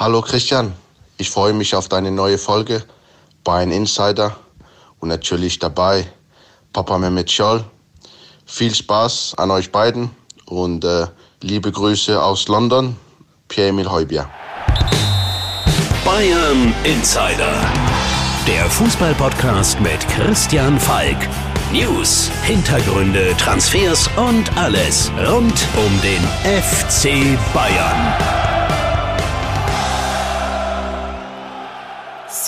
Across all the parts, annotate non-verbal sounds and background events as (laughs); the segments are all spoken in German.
Hallo Christian, ich freue mich auf deine neue Folge Bayern Insider und natürlich dabei Papa Mehmet Scholl. Viel Spaß an euch beiden und äh, liebe Grüße aus London, Pierre-Emil Heubier. Bayern Insider, der Fußballpodcast mit Christian Falk. News, Hintergründe, Transfers und alles rund um den FC Bayern.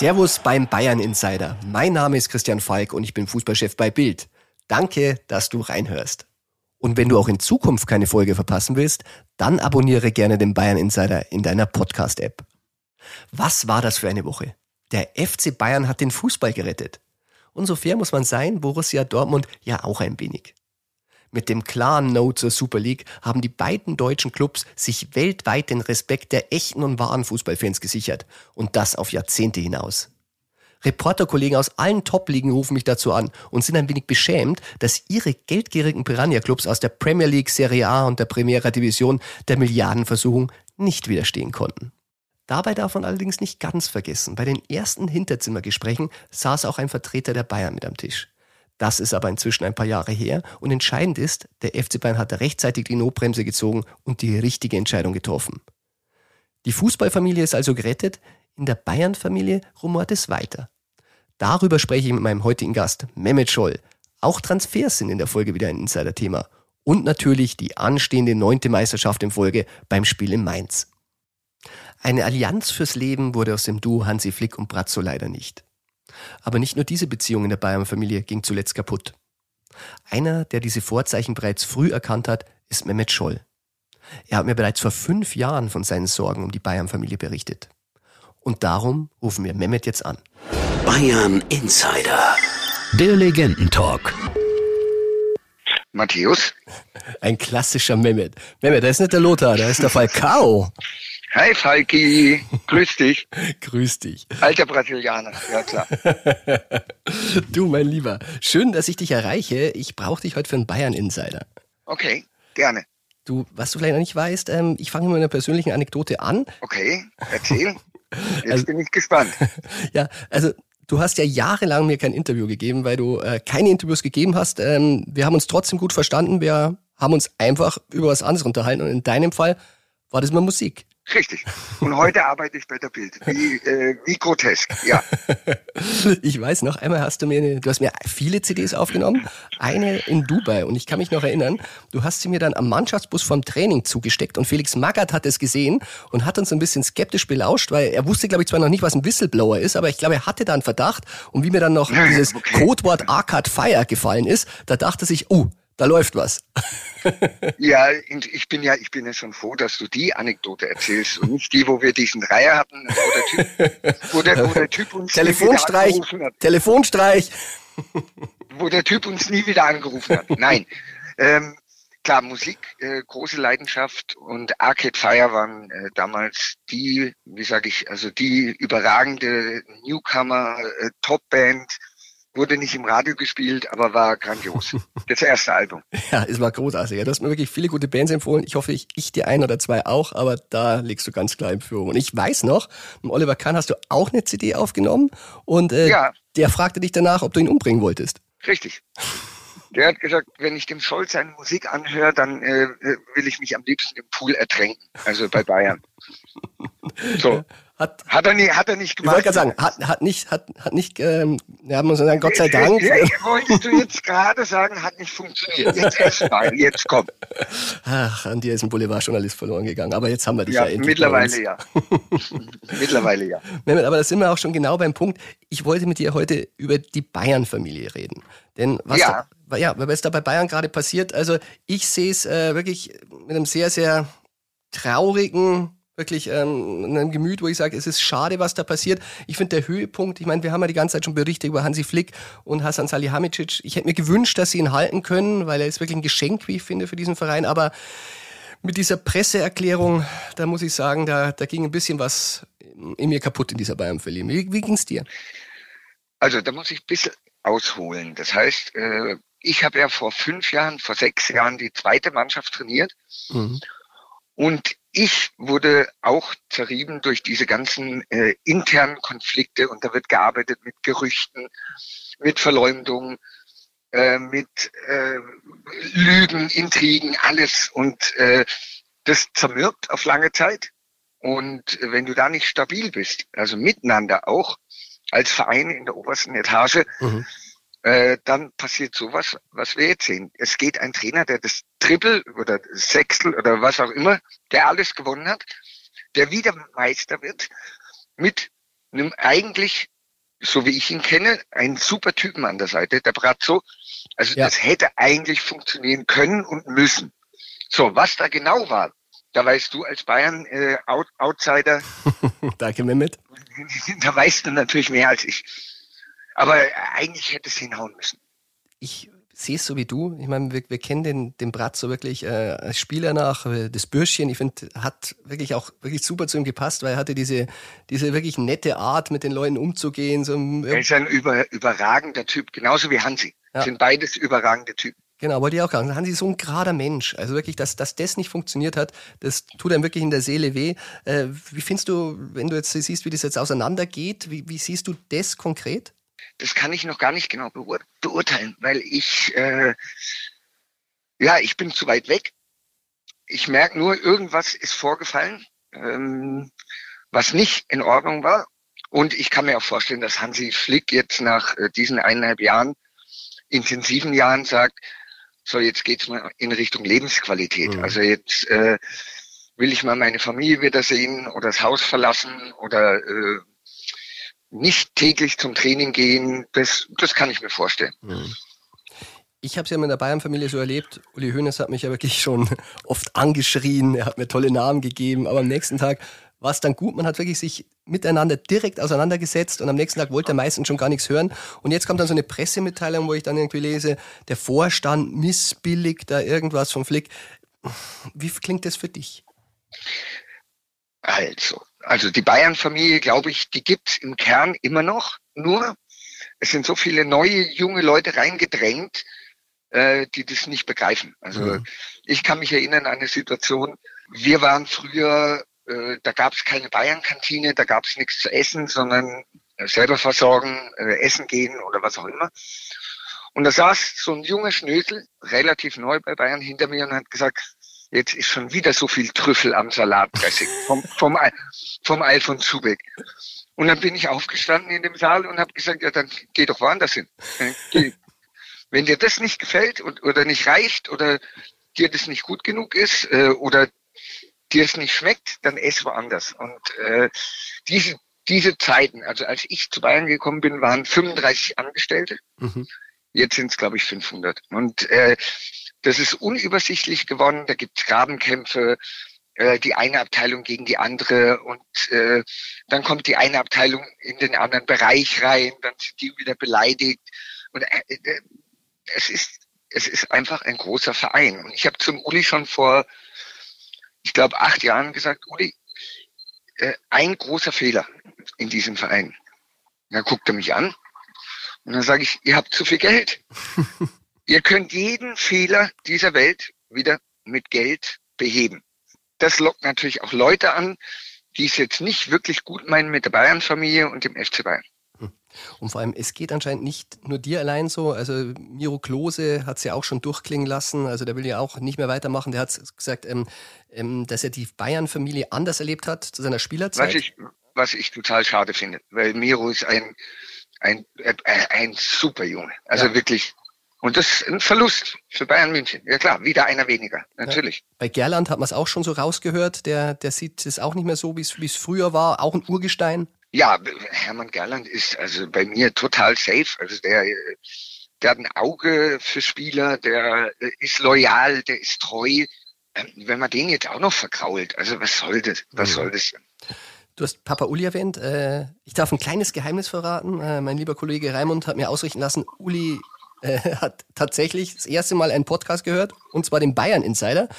Servus beim Bayern Insider. Mein Name ist Christian Falk und ich bin Fußballchef bei Bild. Danke, dass du reinhörst. Und wenn du auch in Zukunft keine Folge verpassen willst, dann abonniere gerne den Bayern Insider in deiner Podcast-App. Was war das für eine Woche? Der FC Bayern hat den Fußball gerettet. Und so fair muss man sein, Borussia Dortmund ja auch ein wenig. Mit dem klaren No zur Super League haben die beiden deutschen Clubs sich weltweit den Respekt der echten und wahren Fußballfans gesichert. Und das auf Jahrzehnte hinaus. Reporterkollegen aus allen Top-Ligen rufen mich dazu an und sind ein wenig beschämt, dass ihre geldgierigen Piranha-Clubs aus der Premier League, Serie A und der Primera Division der Milliardenversuchung nicht widerstehen konnten. Dabei darf man allerdings nicht ganz vergessen, bei den ersten Hinterzimmergesprächen saß auch ein Vertreter der Bayern mit am Tisch. Das ist aber inzwischen ein paar Jahre her und entscheidend ist, der FC Bayern hat rechtzeitig die Notbremse gezogen und die richtige Entscheidung getroffen. Die Fußballfamilie ist also gerettet, in der Bayern-Familie rumort es weiter. Darüber spreche ich mit meinem heutigen Gast, Mehmet Scholl. Auch Transfers sind in der Folge wieder ein Insider-Thema. Und natürlich die anstehende neunte Meisterschaft in Folge beim Spiel in Mainz. Eine Allianz fürs Leben wurde aus dem Duo Hansi Flick und Brazzo leider nicht. Aber nicht nur diese Beziehung in der Bayern-Familie ging zuletzt kaputt. Einer, der diese Vorzeichen bereits früh erkannt hat, ist Mehmet Scholl. Er hat mir bereits vor fünf Jahren von seinen Sorgen um die Bayern-Familie berichtet. Und darum rufen wir Mehmet jetzt an. Bayern Insider, der Legendentalk. Matthäus? Ein klassischer Mehmet. Mehmet, da ist nicht der Lothar, da ist der Falcao. Hi Falki, grüß dich. (laughs) Grüß dich. Alter Brasilianer, ja klar. (laughs) du, mein Lieber, schön, dass ich dich erreiche. Ich brauche dich heute für einen Bayern-Insider. Okay, gerne. Du, was du vielleicht noch nicht weißt, ähm, ich fange mit einer persönlichen Anekdote an. Okay, erzähl. (laughs) Jetzt also, bin ich gespannt. ja, also du hast ja jahrelang mir kein Interview gegeben, weil du äh, keine Interviews gegeben hast. Ähm, wir haben uns trotzdem gut verstanden. Wir haben uns einfach über was anderes unterhalten. Und in deinem Fall war das mal Musik. Richtig. Und heute arbeite ich bei der Bild. Wie, äh, wie grotesk, ja. (laughs) Ich weiß noch, einmal hast du mir, eine, du hast mir viele CDs aufgenommen, eine in Dubai und ich kann mich noch erinnern, du hast sie mir dann am Mannschaftsbus vom Training zugesteckt und Felix Magath hat es gesehen und hat uns ein bisschen skeptisch belauscht, weil er wusste, glaube ich, zwar noch nicht, was ein Whistleblower ist, aber ich glaube, er hatte da einen Verdacht und wie mir dann noch dieses okay. Codewort Arcade Fire gefallen ist, da dachte sich, oh, da läuft was. (laughs) ja, ich bin ja, ich bin ja schon froh, dass du die Anekdote erzählst und nicht die, wo wir diesen Dreier hatten, wo der Typ, wo der, wo der typ uns Telefonstreich, Telefonstreich. wo der Typ uns nie wieder angerufen hat. Nein. Ähm, klar, Musik, äh, große Leidenschaft und Arcade Fire waren äh, damals die, wie sage ich, also die überragende Newcomer, äh, Topband, wurde nicht im Radio gespielt, aber war grandios. (laughs) Das erste Album. Ja, es war großartig. Du hast mir wirklich viele gute Bands empfohlen. Ich hoffe, ich, ich dir ein oder zwei auch, aber da legst du ganz klar in Führung. Und ich weiß noch, mit Oliver Kahn hast du auch eine CD aufgenommen und äh, ja. der fragte dich danach, ob du ihn umbringen wolltest. Richtig. Der hat gesagt, wenn ich dem Scholz seine Musik anhöre, dann äh, will ich mich am liebsten im Pool ertränken. Also bei Bayern. (laughs) So. Hat, hat, er, nie, hat er nicht gemacht. Ich wollte gerade sagen, hat, hat nicht, hat, hat nicht, ähm, ja, muss man sagen, Gott sei Dank. Ja, wolltest du jetzt gerade sagen, hat nicht funktioniert. Jetzt erst mal, jetzt komm. Ach, an dir ist ein Boulevardjournalist verloren gegangen, aber jetzt haben wir dich ja, ja endlich. Mittlerweile ja. mittlerweile ja. (laughs) Mehmet, aber da sind wir auch schon genau beim Punkt. Ich wollte mit dir heute über die Bayern-Familie reden. Denn was ja. Da, ja, was da bei Bayern gerade passiert, also ich sehe es äh, wirklich mit einem sehr, sehr traurigen wirklich ähm, in einem Gemüt, wo ich sage, es ist schade, was da passiert. Ich finde der Höhepunkt, ich meine, wir haben ja die ganze Zeit schon berichtet über Hansi Flick und Hasan Salihamidzic. Ich hätte mir gewünscht, dass sie ihn halten können, weil er ist wirklich ein Geschenk, wie ich finde, für diesen Verein. Aber mit dieser Presseerklärung, da muss ich sagen, da, da ging ein bisschen was in mir kaputt in dieser Bayern-Verliehen. Wie, wie ging es dir? Also da muss ich ein bisschen ausholen. Das heißt, äh, ich habe ja vor fünf Jahren, vor sechs Jahren die zweite Mannschaft trainiert. Mhm. Und ich wurde auch zerrieben durch diese ganzen äh, internen Konflikte und da wird gearbeitet mit Gerüchten, mit Verleumdungen, äh, mit äh, Lügen, Intrigen, alles und äh, das zermürbt auf lange Zeit. Und wenn du da nicht stabil bist, also miteinander auch als Verein in der obersten Etage, mhm. Äh, dann passiert sowas, was wir jetzt sehen. Es geht ein Trainer, der das Triple oder Sechstel oder was auch immer, der alles gewonnen hat, der wieder Meister wird, mit einem eigentlich, so wie ich ihn kenne, einen super Typen an der Seite, der Brazzo. Also ja. das hätte eigentlich funktionieren können und müssen. So, was da genau war, da weißt du als Bayern äh, Out Outsider. (laughs) Danke, Mehmet. (laughs) Da weißt du natürlich mehr als ich. Aber eigentlich hätte es hinhauen müssen. Ich sehe es so wie du. Ich meine, wir, wir kennen den, den Bratzo wirklich äh, als Spieler nach. Äh, das Bürschchen, ich finde, hat wirklich auch wirklich super zu ihm gepasst, weil er hatte diese, diese wirklich nette Art, mit den Leuten umzugehen. So, er ist ein über, überragender Typ, genauso wie Hansi. Ja. Sind beides überragende Typen. Genau, wollte ich auch sagen. Hansi ist so ein gerader Mensch. Also wirklich, dass, dass das nicht funktioniert hat, das tut einem wirklich in der Seele weh. Äh, wie findest du, wenn du jetzt siehst, wie das jetzt auseinandergeht, wie, wie siehst du das konkret? Das kann ich noch gar nicht genau beur beurteilen, weil ich, äh, ja, ich bin zu weit weg. Ich merke nur, irgendwas ist vorgefallen, ähm, was nicht in Ordnung war. Und ich kann mir auch vorstellen, dass Hansi Flick jetzt nach äh, diesen eineinhalb Jahren, intensiven Jahren sagt, so jetzt geht's mal in Richtung Lebensqualität. Mhm. Also jetzt äh, will ich mal meine Familie wiedersehen oder das Haus verlassen oder äh, nicht täglich zum Training gehen. Das, das kann ich mir vorstellen. Mhm. Ich habe es ja mit der Bayern-Familie so erlebt. Uli Hoeneß hat mich ja wirklich schon (laughs) oft angeschrien. Er hat mir tolle Namen gegeben. Aber am nächsten Tag war es dann gut. Man hat wirklich sich miteinander direkt auseinandergesetzt und am nächsten Tag wollte er meistens schon gar nichts hören. Und jetzt kommt dann so eine Pressemitteilung, wo ich dann irgendwie lese, der Vorstand missbilligt da irgendwas vom Flick. Wie klingt das für dich? Also, also die Bayern-Familie, glaube ich, die gibt's im Kern immer noch. Nur es sind so viele neue junge Leute reingedrängt, äh, die das nicht begreifen. Also mhm. ich kann mich erinnern an eine Situation. Wir waren früher äh, da gab es keine Bayern-Kantine, da gab es nichts zu essen, sondern äh, selber versorgen, äh, essen gehen oder was auch immer. Und da saß so ein junger Schnösel, relativ neu bei Bayern, hinter mir und hat gesagt, jetzt ist schon wieder so viel Trüffel am Salatdressing vom, vom, vom Alfons Zubeck. Und dann bin ich aufgestanden in dem Saal und habe gesagt, ja, dann geh doch woanders hin. Wenn dir das nicht gefällt und, oder nicht reicht oder dir das nicht gut genug ist äh, oder dir es nicht schmeckt, dann ess woanders. Und äh, diese, diese Zeiten, also als ich zu Bayern gekommen bin, waren 35 Angestellte. Mhm. Jetzt sind es, glaube ich, 500. Und äh, das ist unübersichtlich geworden. Da gibt es Grabenkämpfe, äh, die eine Abteilung gegen die andere und äh, dann kommt die eine Abteilung in den anderen Bereich rein, dann sind die wieder beleidigt. Und äh, äh, es ist es ist einfach ein großer Verein. Und ich habe zum Uli schon vor ich glaube, acht Jahren gesagt, Uli, äh, ein großer Fehler in diesem Verein. dann guckt er mich an und dann sage ich, ihr habt zu viel Geld. (laughs) ihr könnt jeden Fehler dieser Welt wieder mit Geld beheben. Das lockt natürlich auch Leute an, die es jetzt nicht wirklich gut meinen mit der Bayern-Familie und dem FC Bayern. Und vor allem, es geht anscheinend nicht nur dir allein so. Also Miro Klose hat es ja auch schon durchklingen lassen. Also der will ja auch nicht mehr weitermachen. Der hat gesagt, ähm, ähm, dass er die Bayern-Familie anders erlebt hat zu seiner Spielerzeit. Was ich, was ich total schade finde, weil Miro ist ein, ein, ein, ein super Junge. Also ja. wirklich. Und das ist ein Verlust für Bayern München. Ja klar, wieder einer weniger, natürlich. Ja. Bei Gerland hat man es auch schon so rausgehört. Der, der sieht es auch nicht mehr so, wie es früher war. Auch ein Urgestein. Ja, Hermann Gerland ist also bei mir total safe. Also der, der hat ein Auge für Spieler, der ist loyal, der ist treu. Ähm, wenn man den jetzt auch noch verkrault, also was soll das? Was mhm. soll das denn? Du hast Papa Uli erwähnt. Äh, ich darf ein kleines Geheimnis verraten. Äh, mein lieber Kollege Raimund hat mir ausrichten lassen, Uli äh, hat tatsächlich das erste Mal einen Podcast gehört, und zwar den Bayern Insider.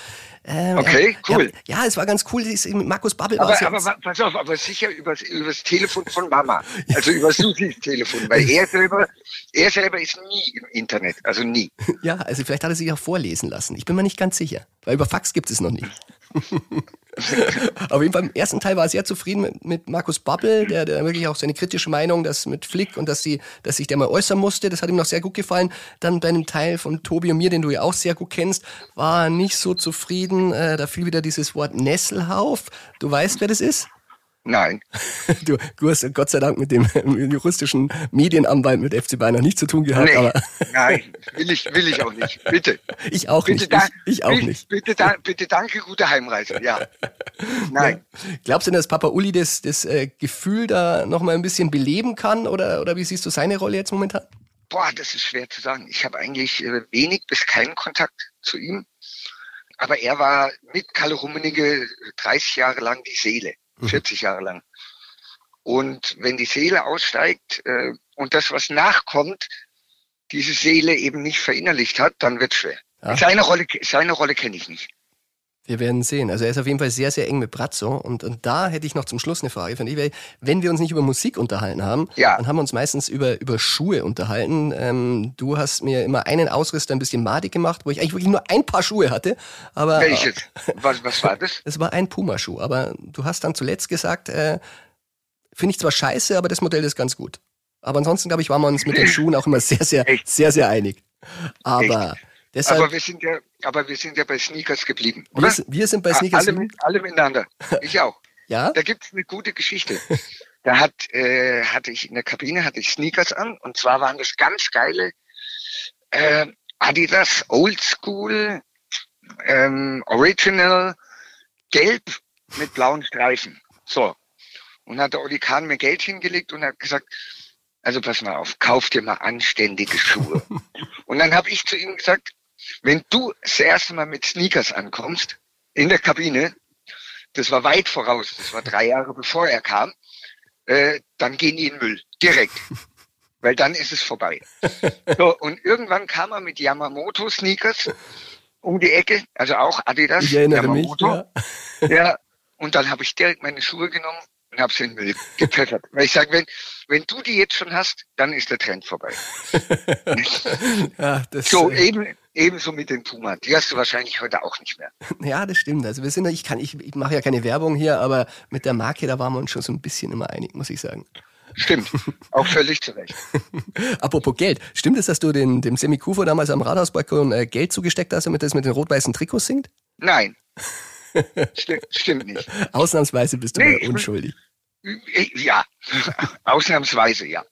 Ähm, okay, cool. Ja, ja, es war ganz cool. Mit Markus Babbel aber, aber pass auf, aber sicher übers, übers Telefon von Mama. Also über Susis Telefon, weil er selber, er selber ist nie im Internet, also nie. (laughs) Ja, also vielleicht hat er sich auch vorlesen lassen. Ich bin mir nicht ganz sicher, weil über Fax gibt es noch nicht. (laughs) Auf jeden Fall im ersten Teil war er sehr zufrieden mit, mit Markus Babbel, der, der wirklich auch seine kritische Meinung, das mit Flick und dass, die, dass sich der mal äußern musste, das hat ihm noch sehr gut gefallen. Dann bei einem Teil von Tobi und mir, den du ja auch sehr gut kennst, war er nicht so zufrieden. Äh, da fiel wieder dieses Wort Nesselhauf. Du weißt, wer das ist? Nein. (laughs) Du, du hast Gott sei Dank mit dem, (laughs) juristischen Medienanwalt mit FC Bayern noch nichts zu tun gehabt. Nee, aber (laughs) nein, will ich, will ich auch nicht. Bitte. Ich auch bitte nicht. Da, ich, ich, auch bitte, nicht. Bitte, da, bitte danke, gute Heimreise. Ja. Nein. Ja. Glaubst du denn, dass Papa Uli das, das äh, Gefühl da nochmal ein bisschen beleben kann? Oder, oder wie siehst du seine Rolle jetzt momentan? Boah, das ist schwer zu sagen. Ich habe eigentlich äh, wenig bis keinen Kontakt zu ihm. Aber er war mit Kalle Rummenigge 30 Jahre lang die Seele. 40 mhm. Jahre lang. Und wenn die Seele aussteigt äh, und das, was nachkommt, diese Seele eben nicht verinnerlicht hat, dann wird es schwer. Seine Rolle, seine Rolle kenne ich nicht. Wir werden sehen. Also er ist auf jeden Fall sehr, sehr eng mit Brazzo. Und, und da hätte ich noch zum Schluss eine Frage von ich. Wenn wir uns nicht über Musik unterhalten haben, ja. dann haben wir uns meistens über, über Schuhe unterhalten. Ähm, du hast mir immer einen Ausrüster ein bisschen madig gemacht, wo ich eigentlich wirklich nur ein paar Schuhe hatte. Aber, Welches? Was, was war das? (laughs) Es war ein Pumaschuh. Aber du hast dann zuletzt gesagt, äh, finde ich zwar scheiße, aber das Modell ist ganz gut. Aber ansonsten, glaube ich, waren wir uns mit den Schuhen auch immer sehr, sehr, Echt? sehr, sehr einig. Aber... Echt? Deshalb, aber wir sind ja, aber wir sind ja bei Sneakers geblieben. Oder? Wir, wir sind bei Sneakers. Alle, alle miteinander. (laughs) Ich auch. ja. Da gibt es eine gute Geschichte. (laughs) Da hat, äh, hatte ich in der Kabine hatte ich Sneakers an und zwar waren das ganz geile äh, Adidas Old School ähm, Original Gelb mit blauen Streifen. So. Und hat der Oli Kahn mir Geld hingelegt und hat gesagt, also pass mal auf, kauf dir mal anständige Schuhe. (laughs) und dann habe ich zu ihm gesagt, wenn du das erste Mal mit Sneakers ankommst, in der Kabine, das war weit voraus, das war drei Jahre bevor er kam, äh, dann gehen die in Müll, direkt. (laughs) Weil dann ist es vorbei. So, und irgendwann kam er mit Yamamoto-Sneakers um die Ecke, also auch Adidas, ich erinnere Yamamoto. Mich, ja. ja, und dann habe ich direkt meine Schuhe genommen und habe sie in den Müll gepfeffert. Weil ich sage, wenn, wenn du die jetzt schon hast, dann ist der Trend vorbei. (laughs) ja, das, so, äh, eben, Ebenso mit den Puma. Die hast du wahrscheinlich heute auch nicht mehr. (laughs) Ja, das stimmt. Also wir sind, ich kann, ich, ich mache ja keine Werbung hier, aber mit der Marke, da waren wir uns schon so ein bisschen immer einig, muss ich sagen. Stimmt, (laughs) auch völlig zu Recht. (laughs) Apropos Geld, stimmt es, dass du den, dem Semi Kufo damals am Rathausbalkon äh, Geld zugesteckt hast, damit das mit den rot-weißen Trikots singt? Nein. stimmt, stimmt nicht. Ausnahmsweise bist du nee, unschuldig. Ja, ausnahmsweise ja.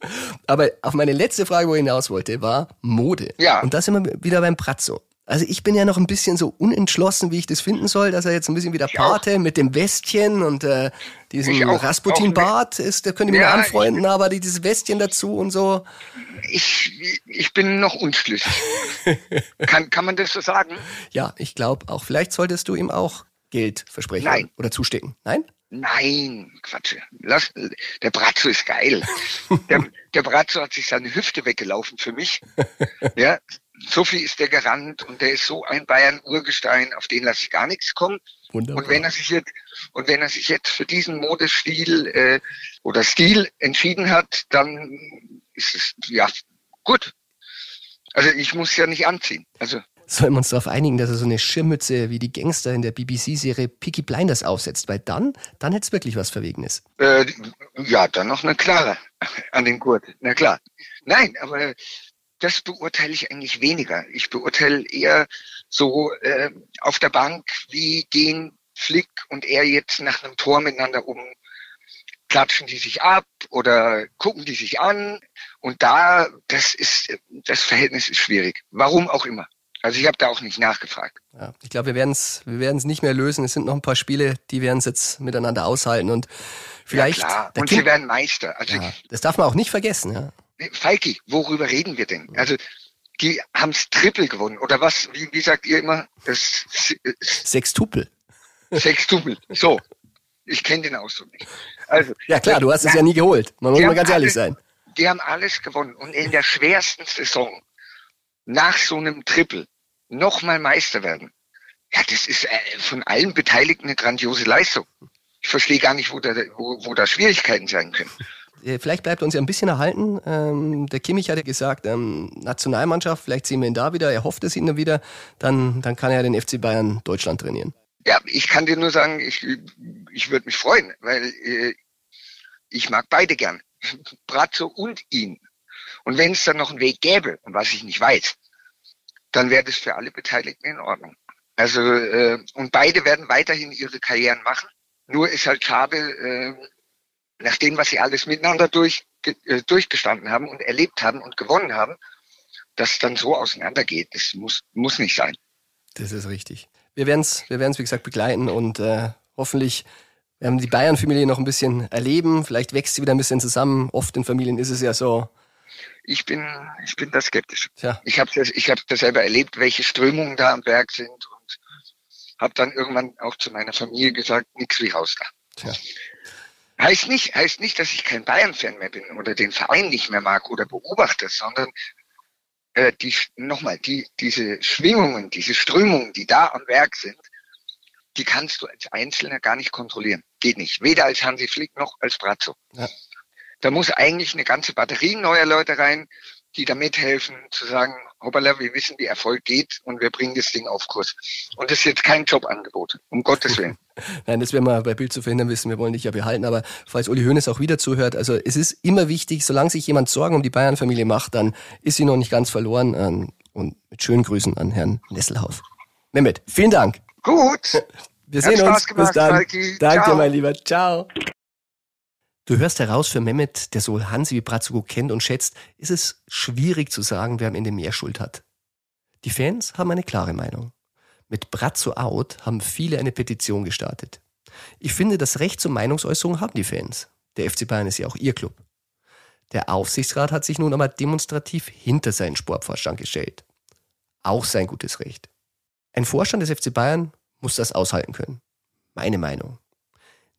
Aber auf meine letzte Frage, wo ich hinaus wollte, war Mode. Ja. Und da sind wir wieder beim Pratzo. Also ich bin ja noch ein bisschen so unentschlossen, wie ich das finden soll, dass er jetzt ein bisschen wieder Pate mit dem Westchen und äh, diesem Rasputin-Bart ist, da könnte ich ja, mir anfreunden, aber dieses Westchen dazu und so. Ich, ich bin noch unschlüssig. (laughs) kann, kann man das so sagen? Ja, ich glaube auch. Vielleicht solltest du ihm auch Geld versprechen Nein. oder zustecken. Nein? Nein, Quatsch. Lass, der Bratzo ist geil. Der, (laughs) der Bratzo hat sich seine Hüfte weggelaufen für mich. Ja, so viel ist der gerannt und der ist so ein Bayern-Urgestein, auf den lasse ich gar nichts kommen. Wunderbar. Und wenn er sich jetzt und wenn er sich jetzt für diesen Modestil äh, oder Stil entschieden hat, dann ist es ja gut. Also ich muss ja nicht anziehen. Also sollen wir uns darauf einigen, dass er so eine Schirmmütze wie die Gangster in der BBC-Serie Peaky Blinders aufsetzt, weil dann, dann hätte es wirklich was Verwegenes. Äh, ja, dann noch eine klare (laughs) an den Gurt. Na klar. Nein, aber das beurteile ich eigentlich weniger. Ich beurteile eher so äh, auf der Bank, wie gehen Flick und er jetzt nach einem Tor miteinander um. Klatschen die sich ab oder gucken die sich an? Und da, das ist, das Verhältnis ist schwierig. Warum auch immer. Also ich habe da auch nicht nachgefragt. Ja, ich glaube, wir werden es wir werden's nicht mehr lösen. Es sind noch ein paar Spiele, die werden es jetzt miteinander aushalten und vielleicht. Ja, klar. Und sie werden Meister. Also ja, das darf man auch nicht vergessen. Ja. Falki, worüber reden wir denn? Also die haben's Triple gewonnen oder was? Wie, wie sagt ihr immer? Das Sextupel. Sextupel. So, ich kenne den Ausdruck nicht. Also ja klar, du hast es ja nie geholt. Man muss mal ganz ehrlich sein. Die haben alles gewonnen und in der schwersten Saison nach so einem Triple nochmal Meister werden. Ja, das ist äh, von allen Beteiligten eine grandiose Leistung. Ich verstehe gar nicht, wo da, wo, wo da Schwierigkeiten sein können. (laughs) Vielleicht bleibt uns ja ein bisschen erhalten. Ähm, der Kimmich hat ja gesagt, ähm, Nationalmannschaft, vielleicht sehen wir ihn da wieder, er hofft es ihn wieder, dann, dann kann er den FC Bayern Deutschland trainieren. Ja, ich kann dir nur sagen, ich, ich würde mich freuen, weil äh, ich mag beide gern. (laughs) Brazzo und ihn. Und wenn es dann noch einen Weg gäbe, und was ich nicht weiß, dann wäre das für alle Beteiligten in Ordnung. Also äh, und beide werden weiterhin ihre Karrieren machen. Nur ist halt schade, äh, nach dem, was sie alles miteinander durch, äh, durchgestanden haben und erlebt haben und gewonnen haben, dass es dann so auseinandergeht. Das muss, muss nicht sein. Das ist richtig. Wir werden es, wir werden's, wie gesagt, begleiten und äh, hoffentlich werden die Bayern-Familie noch ein bisschen erleben. Vielleicht wächst sie wieder ein bisschen zusammen. Oft in Familien ist es ja so. Ich bin, ich bin da skeptisch. Tja. Ich habe das, ich habe das selber erlebt, welche Strömungen da am Berg sind und habe dann irgendwann auch zu meiner Familie gesagt, nix wie raus da. Tja. Heißt nicht, heißt nicht, dass ich kein Bayern-Fan mehr bin oder den Verein nicht mehr mag oder beobachte, sondern äh, die, nochmal, die, diese Schwingungen, diese Strömungen, die da am Werk sind, die kannst du als Einzelner gar nicht kontrollieren. Geht nicht. Weder als Hansi Flick noch als Brazzo. Ja. Da muss eigentlich eine ganze Batterie neuer Leute rein, die da mithelfen, zu sagen, hoppala, wir wissen, wie Erfolg geht und wir bringen das Ding auf Kurs. Und das ist jetzt kein Jobangebot, um Gottes Willen. (laughs) Nein, das werden wir bei Bild zu verhindern wissen, wir wollen dich ja behalten, aber falls Uli Hoeneß auch wieder zuhört, also es ist immer wichtig, solange sich jemand Sorgen um die Bayern-Familie macht, dann ist sie noch nicht ganz verloren ähm, und mit schönen Grüßen an Herrn Nesselhauf. Mehmet, vielen Dank. Gut. (laughs) Wir sehen uns. Gemacht, Bis dann. Falki. Danke, Ciao. mein Lieber. Ciao. Du hörst heraus, für Mehmet, der so Hansi wie Bratzugo kennt und schätzt, ist es schwierig zu sagen, wer am Ende mehr Schuld hat. Die Fans haben eine klare Meinung. Mit Bratzo out haben viele eine Petition gestartet. Ich finde, das Recht zur Meinungsäußerung haben die Fans. Der FC Bayern ist ja auch ihr Club. Der Aufsichtsrat hat sich nun aber demonstrativ hinter seinen Sportvorstand gestellt. Auch sein gutes Recht. Ein Vorstand des FC Bayern muss das aushalten können. Meine Meinung.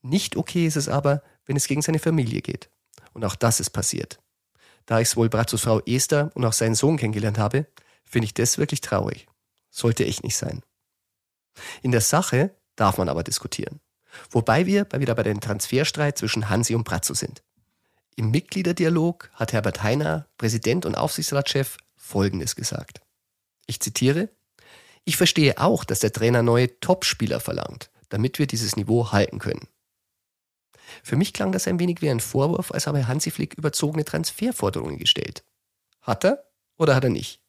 Nicht okay ist es aber, wenn es gegen seine Familie geht. Und auch das ist passiert. Da ich sowohl Bratzos Frau Esther und auch seinen Sohn kennengelernt habe, finde ich das wirklich traurig. Sollte echt nicht sein. In der Sache darf man aber diskutieren. Wobei wir wieder bei dem Transferstreit zwischen Hansi und Brazzo sind. Im Mitgliederdialog hat Herbert Heiner, Präsident und Aufsichtsratschef, Folgendes gesagt. Ich zitiere, ich verstehe auch, dass der Trainer neue Topspieler verlangt, damit wir dieses Niveau halten können. Für mich klang das ein wenig wie ein Vorwurf, als habe Hansi Flick überzogene Transferforderungen gestellt. Hat er oder hat er nicht?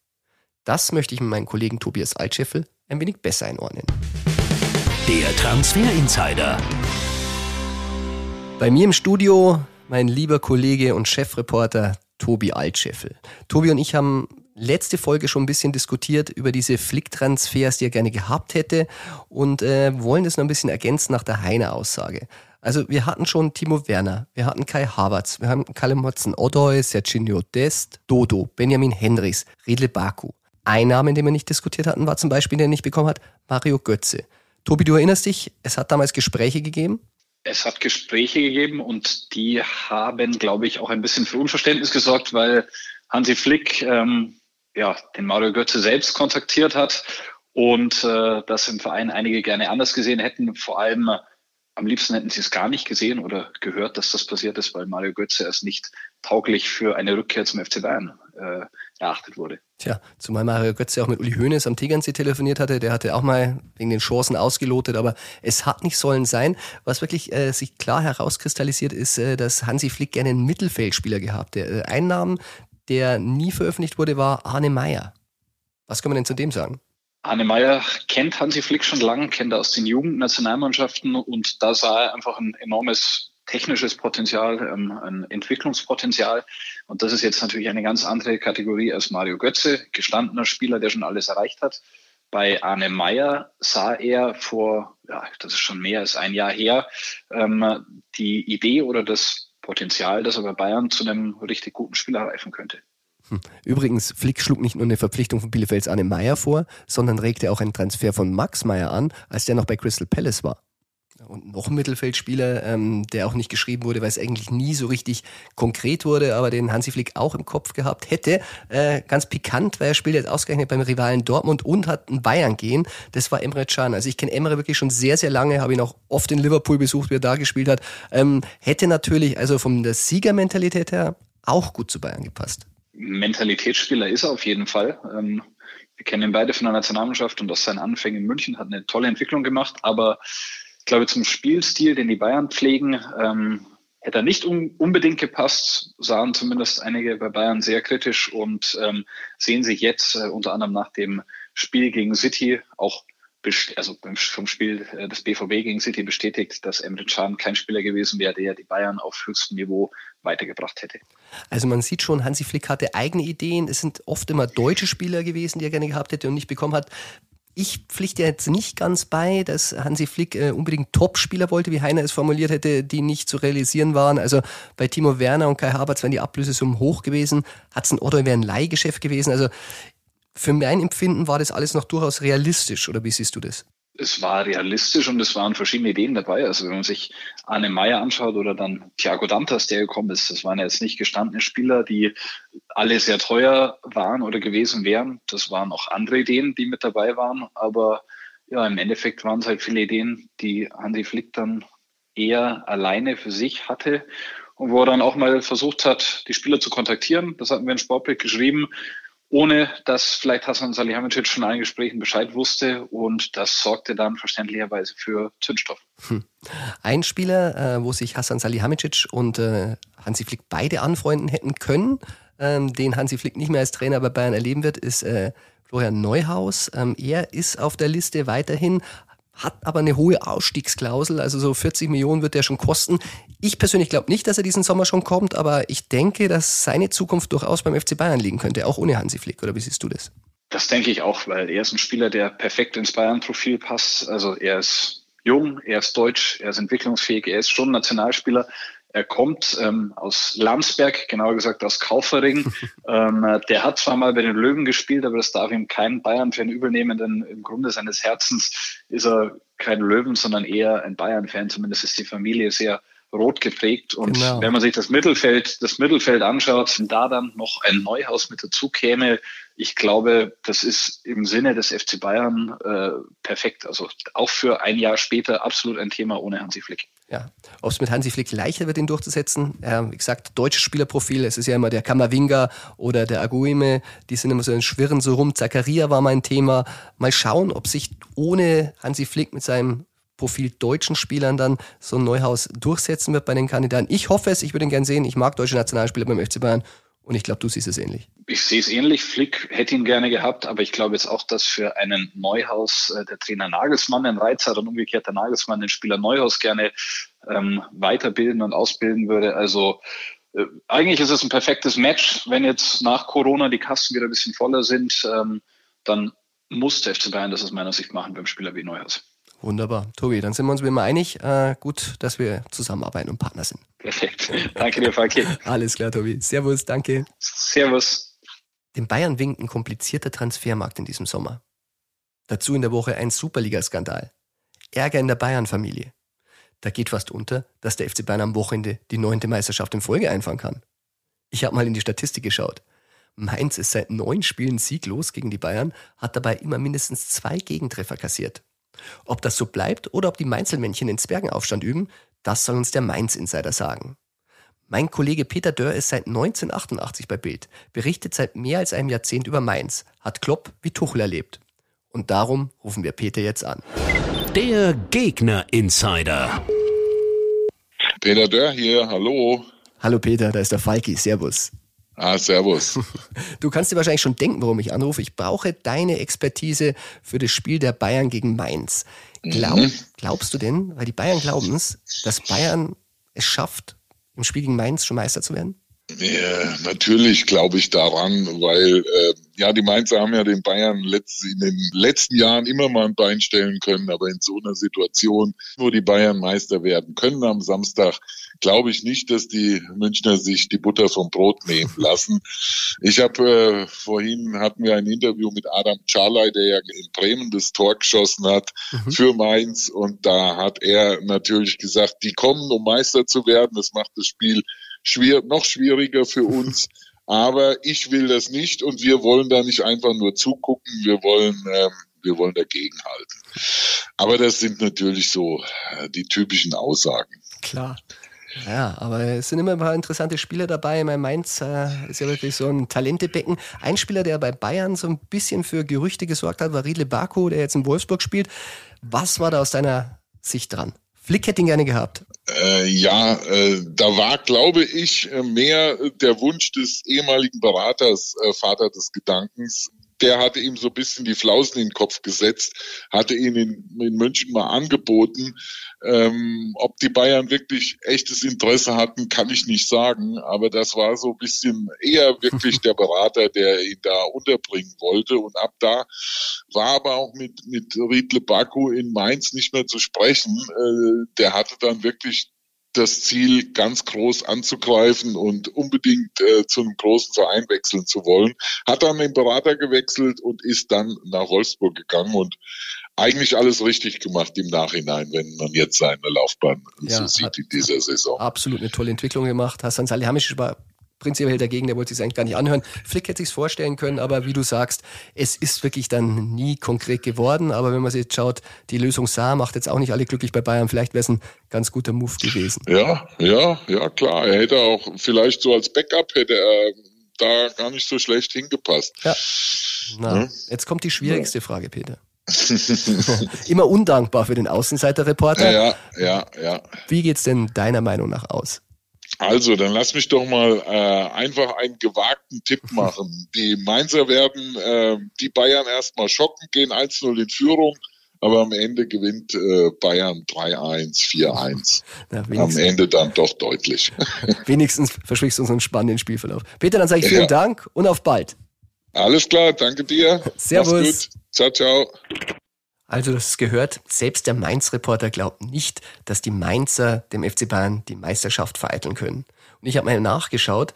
Das möchte ich mit meinem Kollegen Tobias Altscheffel ein wenig besser einordnen. Der Transfer Insider. Bei mir im Studio mein lieber Kollege und Chefreporter Tobi Altscheffel. Tobi und ich haben letzte Folge schon ein bisschen diskutiert über diese Flick-Transfers, die er gerne gehabt hätte und äh, wollen das noch ein bisschen ergänzen nach der Heine-Aussage. Also wir hatten schon Timo Werner, wir hatten Kai Havertz, wir haben Kalle Motzen, Odoi, Serginho Dest, Dodo, Benjamin Henrichs, Redle Baku. Ein Name, den wir nicht diskutiert hatten, war zum Beispiel, den er nicht bekommen hat, Mario Götze. Tobi, du erinnerst dich, es hat damals Gespräche gegeben? Es hat Gespräche gegeben und die haben, glaube ich, auch ein bisschen für Unverständnis gesorgt, weil Hansi Flick ähm, ja, den Mario Götze selbst kontaktiert hat und äh, das im Verein einige gerne anders gesehen hätten, vor allem am liebsten hätten sie es gar nicht gesehen oder gehört, dass das passiert ist, weil Mario Götze erst nicht tauglich für eine Rückkehr zum FC Bayern äh, erachtet wurde. Tja, zumal Mario Götze auch mit Uli Hoeneß am Tegernsee telefoniert hatte, der hatte auch mal wegen den Chancen ausgelotet, aber es hat nicht sollen sein. Was wirklich äh, sich klar herauskristallisiert ist, äh, dass Hansi Flick gerne einen Mittelfeldspieler gehabt. Der äh, ein Namen, der nie veröffentlicht wurde, war Arne Meyer. Was kann man denn zu dem sagen? Arne Meyer kennt Hansi Flick schon lange, kennt er aus den Jugendnationalmannschaften und da sah er einfach ein enormes technisches Potenzial, ähm, ein Entwicklungspotenzial. Und das ist jetzt natürlich eine ganz andere Kategorie als Mario Götze, gestandener Spieler, der schon alles erreicht hat. Bei Arne Meyer sah er vor, ja, das ist schon mehr als ein Jahr her, ähm, die Idee oder das Potenzial, dass er bei Bayern zu einem richtig guten Spieler reifen könnte. Hm. Übrigens, Flick schlug nicht nur eine Verpflichtung von Bielefelds Arne Meyer vor, sondern regte auch einen Transfer von Max Meyer an, als der noch bei Crystal Palace war. Und noch ein Mittelfeldspieler, ähm, der auch nicht geschrieben wurde, weil es eigentlich nie so richtig konkret wurde, aber den Hansi Flick auch im Kopf gehabt hätte. Äh, ganz pikant, weil er spielt jetzt ausgerechnet beim Rivalen Dortmund und hat einen Bayern gehen. Das war Emre Can. Also ich kenne Emre wirklich schon sehr, sehr lange, habe ihn auch oft in Liverpool besucht, wie er da gespielt hat. Ähm, hätte natürlich also von der Siegermentalität her auch gut zu Bayern gepasst. Mentalitätsspieler ist er auf jeden Fall. Ähm, wir kennen ihn beide von der Nationalmannschaft und aus seinen Anfängen in München hat eine tolle Entwicklung gemacht, aber ich glaube, zum Spielstil, den die Bayern pflegen, ähm, hätte er nicht un unbedingt gepasst, sahen zumindest einige bei Bayern sehr kritisch und ähm, sehen sich jetzt äh, unter anderem nach dem Spiel gegen City auch also vom Spiel äh, des BVB gegen City bestätigt, dass Emre Can kein Spieler gewesen wäre, der die Bayern auf höchstem Niveau weitergebracht hätte. Also man sieht schon, Hansi Flick hatte eigene Ideen. Es sind oft immer deutsche Spieler gewesen, die er gerne gehabt hätte und nicht bekommen hat. Ich pflichte jetzt nicht ganz bei, dass Hansi Flick äh, unbedingt Top-Spieler wollte, wie Heiner es formuliert hätte, die nicht zu realisieren waren. Also bei Timo Werner und Kai Havertz wären die Ablösesummen hoch gewesen. Hudson Otto wäre ein Leihgeschäft gewesen. Also für mein Empfinden war das alles noch durchaus realistisch, oder wie siehst du das? Es war realistisch und es waren verschiedene Ideen dabei. Also wenn man sich Arne Meyer anschaut oder dann Thiago Dantas, der gekommen ist, das waren jetzt nicht gestandene Spieler, die alle sehr teuer waren oder gewesen wären. Das waren auch andere Ideen, die mit dabei waren. Aber ja, im Endeffekt waren es halt viele Ideen, die Hansi Flick dann eher alleine für sich hatte und wo er dann auch mal versucht hat, die Spieler zu kontaktieren. Das hatten wir in Sportbild geschrieben ohne dass vielleicht Hassan Salihamidzic schon in allen Gesprächen Bescheid wusste und das sorgte dann verständlicherweise für Zündstoff. Hm. Ein Spieler, äh, wo sich Hassan Salihamidzic und äh, Hansi Flick beide anfreunden hätten können, ähm, den Hansi Flick nicht mehr als Trainer bei Bayern erleben wird, ist äh, Florian Neuhaus. Ähm, er ist auf der Liste weiterhin, hat aber eine hohe Ausstiegsklausel, also so 40 Millionen wird der schon kosten. Ich persönlich glaube nicht, dass er diesen Sommer schon kommt, aber ich denke, dass seine Zukunft durchaus beim FC Bayern liegen könnte, auch ohne Hansi Flick. Oder wie siehst du das? Das denke ich auch, weil er ist ein Spieler, der perfekt ins Bayern-Profil passt. Also er ist jung, er ist deutsch, er ist entwicklungsfähig, er ist schon Nationalspieler. Er kommt ähm, aus Landsberg, genauer gesagt aus Kaufering. (laughs) ähm, der hat zwar mal bei den Löwen gespielt, aber das darf ihm kein Bayern-Fan übelnehmen, denn im Grunde seines Herzens ist er kein Löwen, sondern eher ein Bayern-Fan. Zumindest ist die Familie sehr rot geprägt. Und genau. wenn man sich das Mittelfeld, das Mittelfeld anschaut, wenn da dann noch ein Neuhaus mit dazu käme, ich glaube, das ist im Sinne des FC Bayern äh, perfekt. Also auch für ein Jahr später absolut ein Thema ohne Hansi Flick. Ja, ob es mit Hansi Flick leichter wird, ihn durchzusetzen. Ja, wie gesagt, deutsches Spielerprofil, es ist ja immer der Kammerwinger oder der Aguime, die sind immer so ein Schwirren so rum. Zakaria war mein Thema. Mal schauen, ob sich ohne Hansi Flick mit seinem Profil deutschen Spielern dann so ein Neuhaus durchsetzen wird bei den Kandidaten. Ich hoffe es, ich würde ihn gerne sehen. Ich mag deutsche Nationalspieler beim FC Bayern und ich glaube, du siehst es ähnlich. Ich sehe es ähnlich. Flick hätte ihn gerne gehabt, aber ich glaube jetzt auch, dass für einen Neuhaus äh, der Trainer Nagelsmann einen Reiz hat und umgekehrt der Nagelsmann den Spieler Neuhaus gerne ähm, weiterbilden und ausbilden würde. Also äh, eigentlich ist es ein perfektes Match. Wenn jetzt nach Corona die Kasten wieder ein bisschen voller sind, ähm, dann muss der FC Bayern das aus meiner Sicht machen beim Spieler wie Neuhaus. Wunderbar. Tobi, dann sind wir uns immer einig. Äh, gut, dass wir zusammenarbeiten und Partner sind. Perfekt. (laughs) Danke dir, Falki. Alles klar, Tobi. Servus, danke. Servus. Den Bayern winkt ein komplizierter Transfermarkt in diesem Sommer. Dazu in der Woche ein Superliga-Skandal. Ärger in der Bayern-Familie. Da geht fast unter, dass der FC Bayern am Wochenende die neunte Meisterschaft in Folge einfahren kann. Ich habe mal in die Statistik geschaut. Mainz ist seit neun Spielen sieglos gegen die Bayern, hat dabei immer mindestens zwei Gegentreffer kassiert. Ob das so bleibt oder ob die Mainzelmännchen den Zwergenaufstand üben, das soll uns der Mainz-Insider sagen. Mein Kollege Peter Dörr ist seit 1988 bei Bild, berichtet seit mehr als einem Jahrzehnt über Mainz, hat Klopp wie Tuchel erlebt. Und darum rufen wir Peter jetzt an. Der Gegner-Insider. Peter Dörr hier, hallo. Hallo Peter, da ist der Falki, Servus. Ah, servus. (laughs) Du kannst dir wahrscheinlich schon denken, warum ich anrufe. Ich brauche deine Expertise für das Spiel der Bayern gegen Mainz. Glaub, mhm. Glaubst du denn, weil die Bayern glauben es, dass Bayern es schafft, im Spiel gegen Mainz schon Meister zu werden? Ja, natürlich glaube ich daran, weil äh, ja die Mainzer haben ja den Bayern letzt, in den letzten Jahren immer mal ein Bein stellen können, aber in so einer Situation, wo die Bayern Meister werden können am Samstag, glaube ich nicht, dass die Münchner sich die Butter vom Brot nehmen lassen. Ich habe äh, vorhin hatten wir ein Interview mit Adam Czarlay, der ja in Bremen das Tor geschossen hat mhm. für Mainz und da hat er natürlich gesagt, die kommen, um Meister zu werden. Das macht das Spiel schwer, noch schwieriger für uns. (laughs) Aber ich will das nicht und wir wollen da nicht einfach nur zugucken, wir wollen, ähm, wir wollen dagegenhalten. Aber das sind natürlich so äh, die typischen Aussagen. Klar. Ja, aber es sind immer ein paar interessante Spieler dabei. Mein Mainz äh, ist ja wirklich so ein Talentebecken. Ein Spieler, der bei Bayern so ein bisschen für Gerüchte gesorgt hat, war Riedle Baku, der jetzt in Wolfsburg spielt. Was war da aus deiner Sicht dran? Flick hätte ihn gerne gehabt. Äh, ja, äh, da war, glaube ich, äh, mehr der Wunsch des ehemaligen Beraters, äh, Vater des Gedankens, der hatte ihm so ein bisschen die Flausen in den Kopf gesetzt, hatte ihn in, in München mal angeboten. Ähm, ob die Bayern wirklich echtes Interesse hatten, kann ich nicht sagen. Aber das war so ein bisschen eher wirklich (laughs) der Berater, der ihn da unterbringen wollte. Und ab da war aber auch mit, mit Riedle Baku in Mainz nicht mehr zu sprechen. Äh, der hatte dann wirklich das Ziel, ganz groß anzugreifen und unbedingt äh, zu einem großen Verein wechseln zu wollen. Hat dann den Berater gewechselt und ist dann nach Wolfsburg gegangen und eigentlich alles richtig gemacht im Nachhinein, wenn man jetzt seine Laufbahn ja, so sieht in dieser Saison. Absolut eine tolle Entwicklung gemacht. Hassan Salihamidzic war prinzipiell dagegen, der wollte sich eigentlich gar nicht anhören. Flick hätte sich vorstellen können, aber wie du sagst, es ist wirklich dann nie konkret geworden. Aber wenn man sich jetzt schaut, die Lösung sah, macht jetzt auch nicht alle glücklich bei Bayern. Vielleicht wäre es ein ganz guter Move gewesen. Ja, ja, ja, klar. Er hätte auch vielleicht so als Backup hätte er da gar nicht so schlecht hingepasst. Ja. Na, ja. Jetzt kommt die schwierigste Frage, Peter. (laughs) Immer undankbar für den Außenseiterreporter. Ja, ja, ja. Wie geht's denn deiner Meinung nach aus? Also, dann lass mich doch mal äh, einfach einen gewagten Tipp (laughs) machen. Die Mainzer werden äh, die Bayern erstmal schocken, gehen 1-0 in Führung, aber am Ende gewinnt äh, Bayern 3-1, 4-1. (laughs) am Ende dann doch deutlich. (laughs) wenigstens versprichst du uns einen spannenden Spielverlauf. Peter, dann sage ich vielen ja. Dank und auf bald. Alles klar, danke dir. Servus. Ciao, ciao. Also, das gehört, selbst der Mainz-Reporter glaubt nicht, dass die Mainzer dem FC Bayern die Meisterschaft vereiteln können. Und ich habe mal nachgeschaut,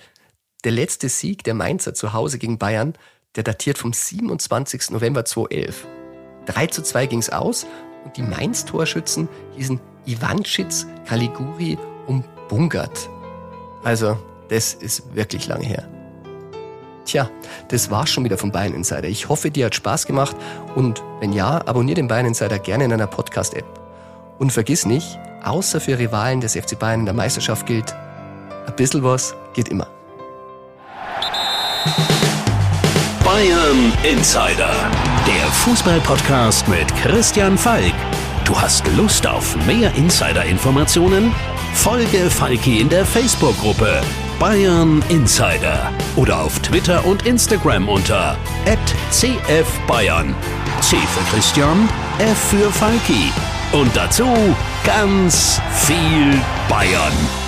der letzte Sieg der Mainzer zu Hause gegen Bayern, der datiert vom 27. November 2011. 3 zu 2 ging es aus und die Mainz-Torschützen hießen Ivanschitz, Caliguri und Bungert. Also, das ist wirklich lange her. Tja, das war's schon wieder von Bayern Insider. Ich hoffe, dir hat Spaß gemacht und wenn ja, abonniere den Bayern Insider gerne in einer Podcast-App. Und vergiss nicht, außer für Rivalen des FC Bayern in der Meisterschaft gilt, ein bisschen was geht immer. Bayern Insider, der Fußball-Podcast mit Christian Falk. Du hast Lust auf mehr Insider-Informationen? Folge Falki in der Facebook-Gruppe Bayern Insider oder auf Twitter und Instagram unter @cfbayern. C für Christian, F für Falki und dazu ganz viel Bayern.